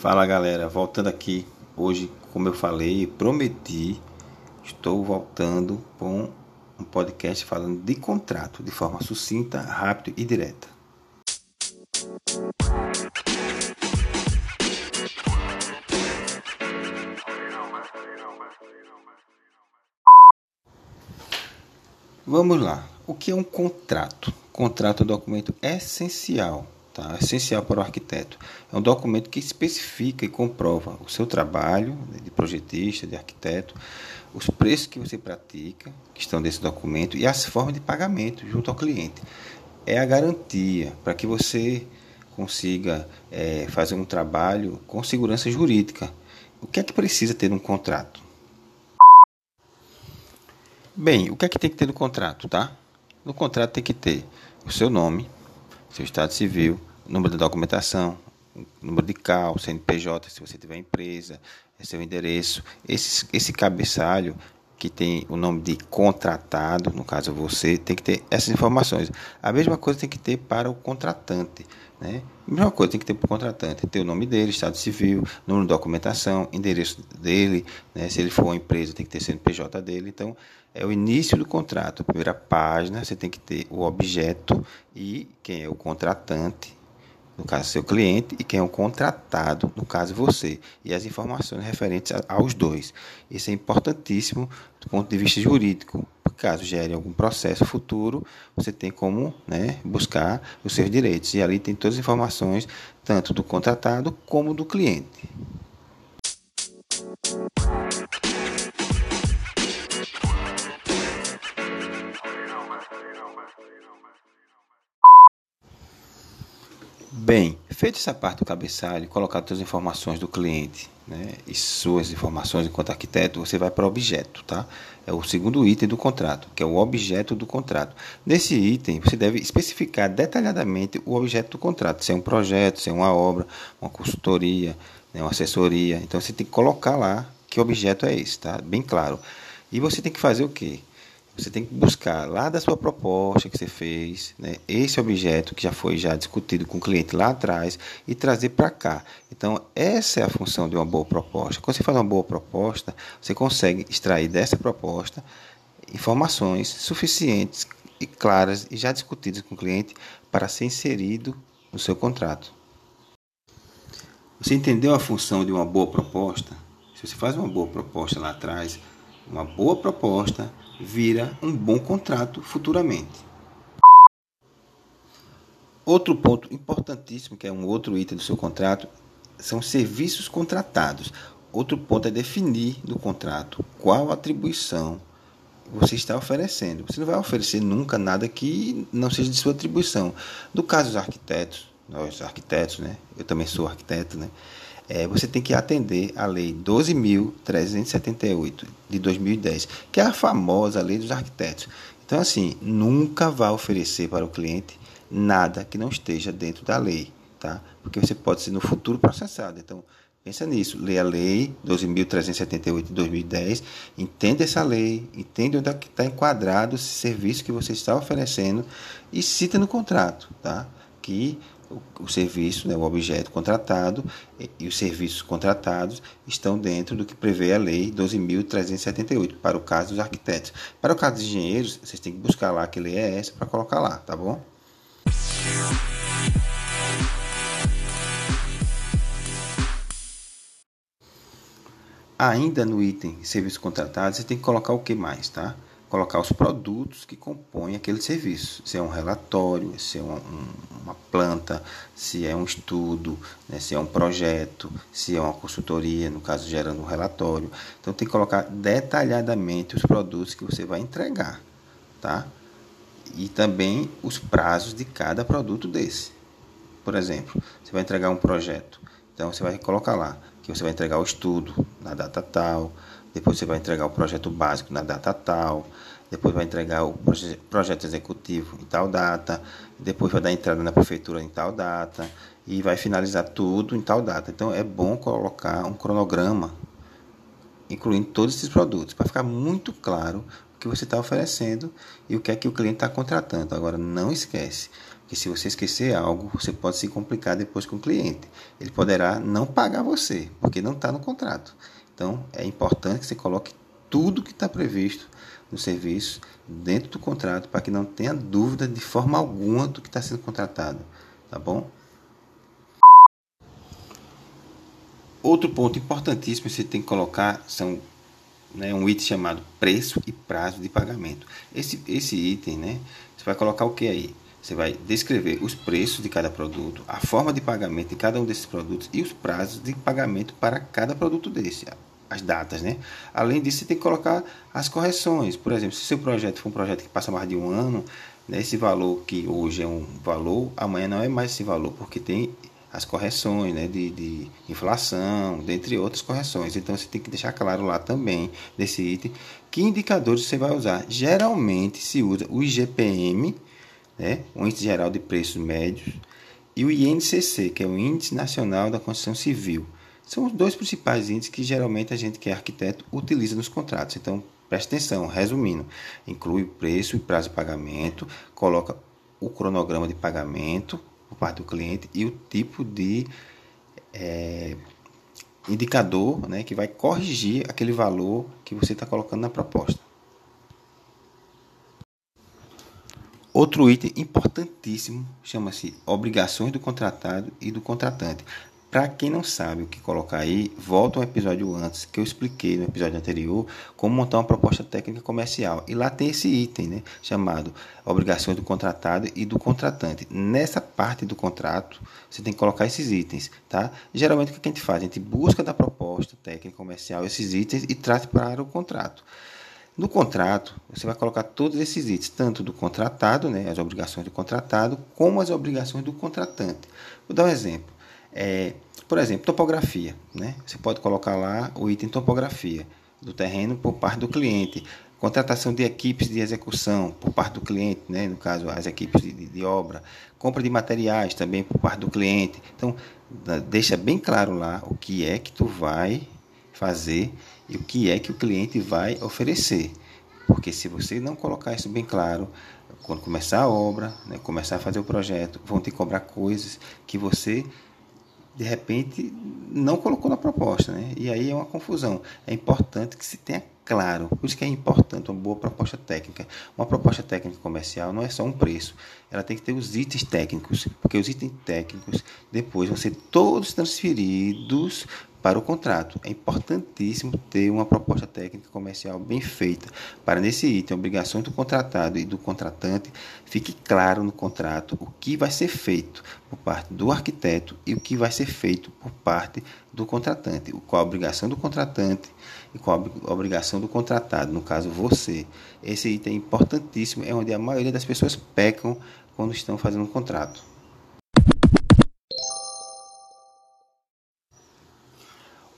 Fala galera, voltando aqui. Hoje, como eu falei, prometi, estou voltando com um podcast falando de contrato de forma sucinta, rápida e direta. Vamos lá. O que é um contrato? Contrato é um documento essencial tá? essencial para o arquiteto. É um documento que especifica e comprova o seu trabalho de projetista, de arquiteto, os preços que você pratica, que estão nesse documento, e as formas de pagamento junto ao cliente. É a garantia para que você consiga é, fazer um trabalho com segurança jurídica. O que é que precisa ter um contrato? Bem, o que é que tem que ter no contrato, tá? No contrato tem que ter o seu nome, seu estado civil, número de documentação, número de CAL, CNPJ, se você tiver empresa, é seu endereço. Esse, esse cabeçalho que tem o nome de contratado, no caso você, tem que ter essas informações. A mesma coisa tem que ter para o contratante. Né? A mesma coisa tem que ter para o contratante, ter o nome dele, estado civil, número de documentação, endereço dele, né? se ele for uma empresa tem que ter CNPJ dele. Então, é o início do contrato. Primeira página, você tem que ter o objeto e quem é o contratante, no caso seu cliente, e quem é o contratado, no caso você, e as informações referentes aos dois. Isso é importantíssimo do ponto de vista jurídico. Caso gere algum processo futuro, você tem como né, buscar os seus direitos. E ali tem todas as informações, tanto do contratado como do cliente. Bem, feita essa parte do cabeçalho, colocar todas as informações do cliente né, e suas informações enquanto arquiteto, você vai para o objeto, tá? É o segundo item do contrato, que é o objeto do contrato. Nesse item, você deve especificar detalhadamente o objeto do contrato, se é um projeto, se é uma obra, uma consultoria, né, uma assessoria. Então, você tem que colocar lá que objeto é esse, tá? Bem claro. E você tem que fazer o quê? Você tem que buscar lá da sua proposta que você fez, né, esse objeto que já foi já discutido com o cliente lá atrás e trazer para cá. Então, essa é a função de uma boa proposta. Quando você faz uma boa proposta, você consegue extrair dessa proposta informações suficientes e claras e já discutidas com o cliente para ser inserido no seu contrato. Você entendeu a função de uma boa proposta? Se você faz uma boa proposta lá atrás, uma boa proposta vira um bom contrato futuramente. Outro ponto importantíssimo, que é um outro item do seu contrato, são serviços contratados. Outro ponto é definir no contrato qual atribuição você está oferecendo. Você não vai oferecer nunca nada que não seja de sua atribuição. No caso dos arquitetos, nós arquitetos, né? Eu também sou arquiteto, né? É, você tem que atender a Lei 12.378 de 2010, que é a famosa Lei dos Arquitetos. Então, assim, nunca vá oferecer para o cliente nada que não esteja dentro da lei, tá? Porque você pode ser no futuro processado. Então, pensa nisso. Lê a Lei 12.378 de 2010, entenda essa lei, entenda onde é está enquadrado esse serviço que você está oferecendo e cita no contrato, tá? Que o, o serviço, né, o objeto contratado e, e, os serviços contratados estão dentro do que prevê a Lei 12.378 para o caso dos arquitetos. Para o caso dos engenheiros, vocês têm que buscar lá que lei é essa para colocar lá, tá bom? Ainda no item serviços contratados, você tem que colocar o que mais, tá? Colocar os produtos que compõem aquele serviço. Se é um relatório, se é uma, uma planta, se é um estudo, né, se é um projeto, se é uma consultoria, no caso gerando um relatório. Então tem que colocar detalhadamente os produtos que você vai entregar, tá? E também os prazos de cada produto desse. Por exemplo, você vai entregar um projeto, então você vai colocar lá que você vai entregar o estudo na data tal, depois você vai entregar o projeto básico na data tal, depois vai entregar o proje projeto executivo em tal data, depois vai dar entrada na prefeitura em tal data e vai finalizar tudo em tal data. Então é bom colocar um cronograma incluindo todos esses produtos para ficar muito claro que você está oferecendo e o que é que o cliente está contratando. Agora, não esquece que se você esquecer algo, você pode se complicar depois com o cliente. Ele poderá não pagar você, porque não está no contrato. Então, é importante que você coloque tudo que está previsto no serviço dentro do contrato para que não tenha dúvida de forma alguma do que está sendo contratado, tá bom? Outro ponto importantíssimo que você tem que colocar são né, um item chamado preço e prazo de pagamento. Esse, esse item, né, você vai colocar o que aí? Você vai descrever os preços de cada produto, a forma de pagamento de cada um desses produtos e os prazos de pagamento para cada produto desse, as datas, né? Além disso, você tem que colocar as correções. Por exemplo, se seu projeto for um projeto que passa mais de um ano, né, esse valor que hoje é um valor, amanhã não é mais esse valor, porque tem as correções né, de, de inflação, dentre outras correções. Então você tem que deixar claro lá também, desse item, que indicadores você vai usar. Geralmente se usa o IGPM, né, o Índice Geral de Preços Médios, e o INCC, que é o Índice Nacional da Construção Civil. São os dois principais índices que geralmente a gente que é arquiteto utiliza nos contratos. Então, preste atenção, resumindo, inclui o preço e prazo de pagamento, coloca o cronograma de pagamento, por parte do cliente e o tipo de é, indicador né, que vai corrigir aquele valor que você está colocando na proposta. Outro item importantíssimo chama-se obrigações do contratado e do contratante. Para quem não sabe o que colocar aí, volta um episódio antes que eu expliquei no episódio anterior como montar uma proposta técnica comercial. E lá tem esse item, né, chamado obrigações do contratado e do contratante. Nessa parte do contrato, você tem que colocar esses itens, tá? Geralmente o que a gente faz? A gente busca da proposta técnica comercial esses itens e traz para o contrato. No contrato, você vai colocar todos esses itens, tanto do contratado, né, as obrigações do contratado, como as obrigações do contratante. Vou dar um exemplo. É, por exemplo, topografia. Né? Você pode colocar lá o item topografia do terreno por parte do cliente. Contratação de equipes de execução por parte do cliente, né? no caso, as equipes de, de obra. Compra de materiais também por parte do cliente. Então, deixa bem claro lá o que é que tu vai fazer e o que é que o cliente vai oferecer. Porque se você não colocar isso bem claro, quando começar a obra, né, começar a fazer o projeto, vão te cobrar coisas que você de repente não colocou na proposta, né? E aí é uma confusão. É importante que se tenha claro, por isso que é importante uma boa proposta técnica. Uma proposta técnica comercial não é só um preço, ela tem que ter os itens técnicos, porque os itens técnicos depois vão ser todos transferidos para o contrato. É importantíssimo ter uma proposta técnica comercial bem feita, para nesse item, obrigações do contratado e do contratante, fique claro no contrato o que vai ser feito por parte do arquiteto e o que vai ser feito por parte do contratante, qual a obrigação do contratante e qual a obrigação do contratado, no caso você. Esse item importantíssimo, é onde a maioria das pessoas pecam quando estão fazendo um contrato.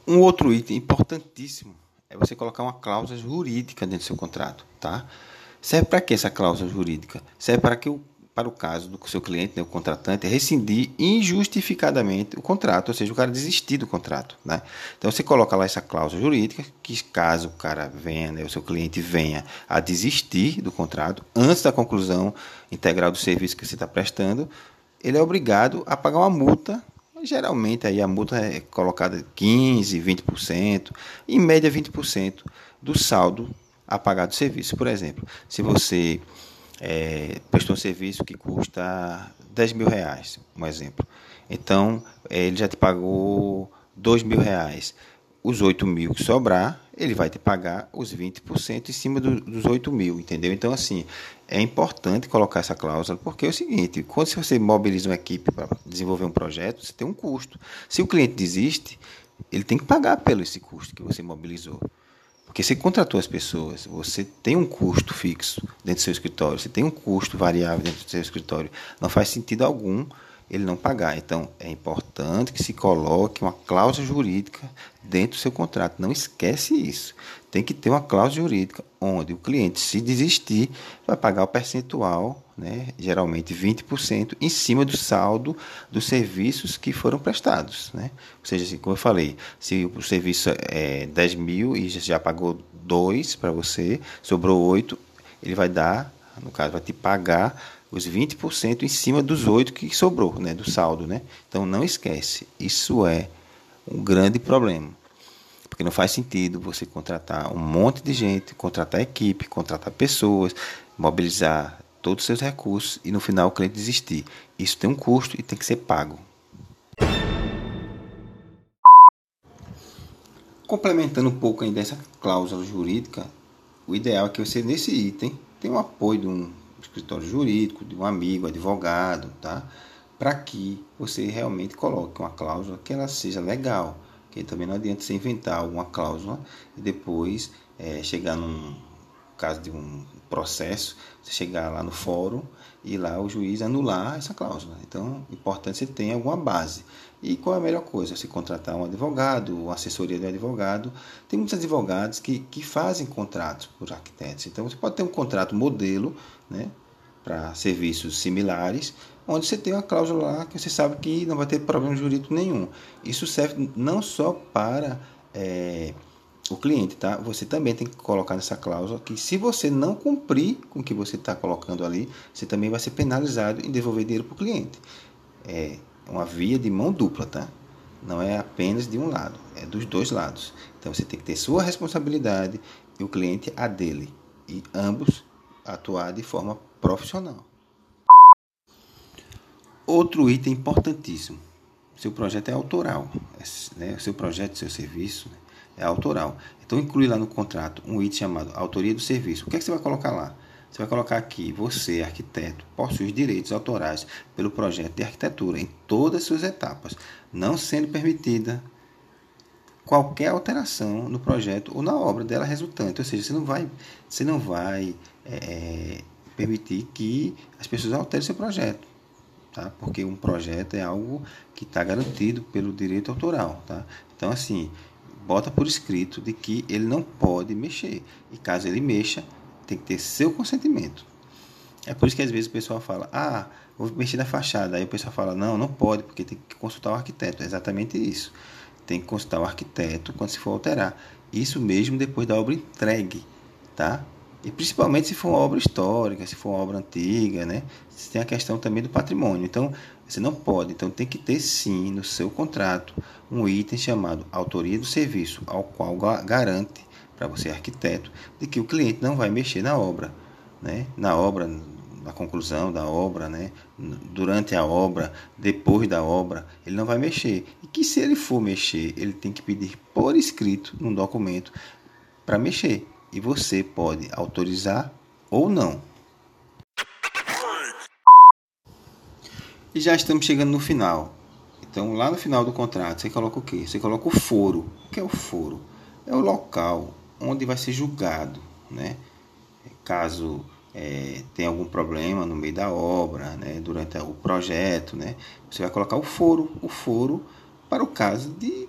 Um outro item importantíssimo é você colocar uma cláusula jurídica dentro do seu contrato, tá? Serve para que essa cláusula jurídica? Serve para que o para o caso do seu cliente, né, o contratante, rescindir injustificadamente o contrato, ou seja, o cara desistir do contrato. Né? Então você coloca lá essa cláusula jurídica, que caso o cara venha, né, o seu cliente venha a desistir do contrato antes da conclusão integral do serviço que você está prestando, ele é obrigado a pagar uma multa Geralmente aí a multa é colocada 15, 20%, em média 20% do saldo a pagar do serviço. Por exemplo, se você é, prestou um serviço que custa 10 mil reais, um exemplo. Então, ele já te pagou 2 mil reais os 8 mil que sobrar, ele vai te pagar os 20% em cima do, dos 8 mil, entendeu? Então, assim, é importante colocar essa cláusula, porque é o seguinte, quando você mobiliza uma equipe para desenvolver um projeto, você tem um custo. Se o cliente desiste, ele tem que pagar pelo esse custo que você mobilizou. Porque você contratou as pessoas, você tem um custo fixo dentro do seu escritório, você tem um custo variável dentro do seu escritório. Não faz sentido algum ele não pagar. Então, é importante que se coloque uma cláusula jurídica dentro do seu contrato. Não esquece isso. Tem que ter uma cláusula jurídica onde o cliente, se desistir, vai pagar o percentual, né, geralmente 20%, em cima do saldo dos serviços que foram prestados. Né? Ou seja, assim, como eu falei, se o serviço é 10 mil e já pagou 2 para você, sobrou 8, ele vai dar, no caso, vai te pagar os 20% em cima dos 8 que sobrou, né, do saldo, né? Então não esquece, isso é um grande problema. Porque não faz sentido você contratar um monte de gente, contratar equipe, contratar pessoas, mobilizar todos os seus recursos e no final o cliente desistir. Isso tem um custo e tem que ser pago. Complementando um pouco ainda essa cláusula jurídica, o ideal é que você nesse item tenha o apoio de um escritório jurídico, de um amigo, advogado, tá? Para que você realmente coloque uma cláusula que ela seja legal. Que também não adianta você inventar alguma cláusula e depois é, chegar num caso de um processo, você chegar lá no fórum e lá o juiz anular essa cláusula. Então, é importante você ter alguma base. E qual é a melhor coisa? Você contratar um advogado, uma assessoria de advogado. Tem muitos advogados que, que fazem contratos por arquitetos. Então, você pode ter um contrato modelo, né? para serviços similares, onde você tem uma cláusula lá que você sabe que não vai ter problema jurídico nenhum. Isso serve não só para é, o cliente, tá? Você também tem que colocar nessa cláusula que se você não cumprir com o que você está colocando ali, você também vai ser penalizado em devolver dinheiro para o cliente. É uma via de mão dupla, tá? Não é apenas de um lado, é dos dois lados. Então você tem que ter sua responsabilidade e o cliente a dele. E ambos atuar de forma profissional. Outro item importantíssimo: seu projeto é autoral, né? seu projeto, seu serviço né? É autoral. Então inclui lá no contrato um item chamado autoria do serviço. O que, é que você vai colocar lá? Você vai colocar aqui, você, arquiteto, possui os direitos autorais pelo projeto de arquitetura em todas as suas etapas, não sendo permitida qualquer alteração no projeto ou na obra dela resultante. Ou seja, você não vai, você não vai é, permitir que as pessoas alterem seu projeto, tá? Porque um projeto é algo que está garantido pelo direito autoral, tá? Então, assim, bota por escrito de que ele não pode mexer. E caso ele mexa, tem que ter seu consentimento. É por isso que às vezes o pessoal fala, ah, vou mexer na fachada. Aí o pessoal fala, não, não pode, porque tem que consultar o arquiteto. É exatamente isso. Tem que consultar o arquiteto quando se for alterar. Isso mesmo depois da obra entregue, tá? E principalmente se for uma obra histórica, se for uma obra antiga, né? Tem a questão também do patrimônio. Então, você não pode. Então, tem que ter sim no seu contrato um item chamado autoria do serviço, ao qual garante para você, arquiteto, de que o cliente não vai mexer na obra, né? Na obra, na conclusão da obra, né? Durante a obra, depois da obra, ele não vai mexer. E que se ele for mexer, ele tem que pedir por escrito num documento para mexer e você pode autorizar ou não. E já estamos chegando no final. Então, lá no final do contrato, você coloca o quê? Você coloca o foro. O que é o foro? É o local onde vai ser julgado, né? Caso é, tenha algum problema no meio da obra, né? Durante o projeto, né? Você vai colocar o foro, o foro para o caso de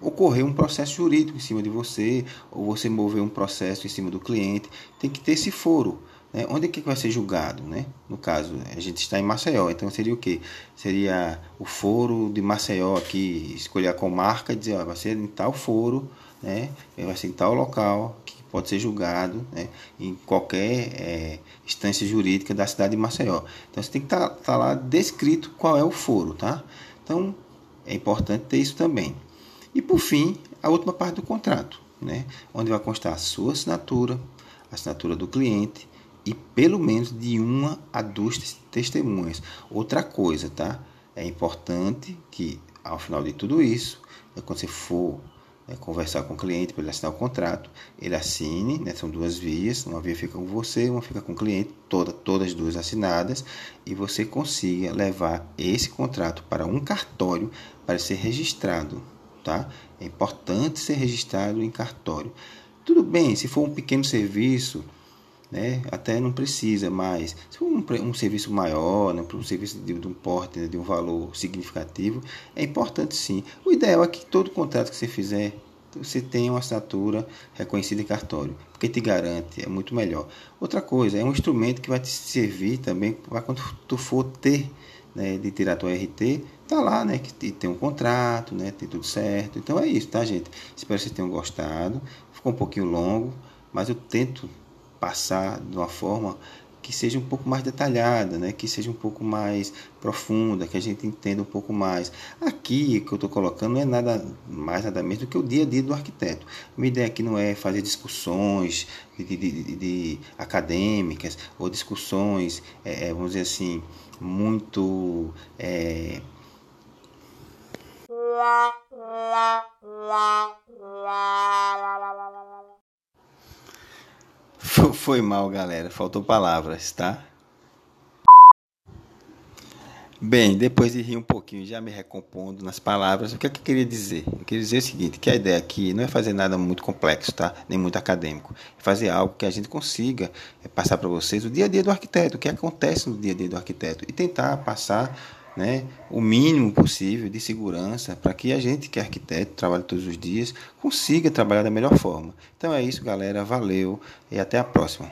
ocorrer um processo jurídico em cima de você, ou você mover um processo em cima do cliente, tem que ter esse foro. Né? Onde é que vai ser julgado? Né? No caso, a gente está em Maceió, então seria o quê? Seria o foro de Maceió aqui, escolher a comarca e dizer, ó, vai ser em tal foro, né? vai ser em tal local, que pode ser julgado né? em qualquer é, instância jurídica da cidade de Maceió. Então você tem que estar tá, tá lá descrito qual é o foro, tá? Então é importante ter isso também. E por fim, a última parte do contrato, né? onde vai constar a sua assinatura, a assinatura do cliente e pelo menos de uma a duas testemunhas. Outra coisa, tá? É importante que ao final de tudo isso, é quando você for é, conversar com o cliente para ele assinar o contrato, ele assine, né? são duas vias, uma via fica com você, uma fica com o cliente, toda, todas as duas assinadas, e você consiga levar esse contrato para um cartório para ser registrado tá? É importante ser registrado em cartório. Tudo bem, se for um pequeno serviço, né? Até não precisa, mas se for um, um serviço maior, né? um serviço de, de um porte, né? de um valor significativo, é importante sim. O ideal é que todo contrato que você fizer você tenha uma assinatura reconhecida em cartório, porque te garante, é muito melhor. Outra coisa, é um instrumento que vai te servir também para quando tu for ter né, de tirar tua RT, tá lá, né, que tem um contrato, né, tem tudo certo. Então é isso, tá, gente? Espero que vocês tenham gostado. Ficou um pouquinho longo, mas eu tento passar de uma forma que seja um pouco mais detalhada, né? que seja um pouco mais profunda, que a gente entenda um pouco mais. Aqui, que eu estou colocando, não é nada mais, nada menos do que o dia a dia do arquiteto. A minha ideia aqui não é fazer discussões de, de, de, de acadêmicas ou discussões, é, é vamos dizer assim, muito. É, foi mal, galera. Faltou palavras, tá? Bem, depois de rir um pouquinho, já me recompondo nas palavras, o que, é que eu queria dizer? Eu queria dizer o seguinte, que a ideia aqui não é fazer nada muito complexo, tá? Nem muito acadêmico. É fazer algo que a gente consiga é passar para vocês o dia a dia do arquiteto, o que acontece no dia a dia do arquiteto. E tentar passar né, o mínimo possível de segurança para que a gente que é arquiteto, trabalha todos os dias, consiga trabalhar da melhor forma. Então é isso, galera. Valeu e até a próxima.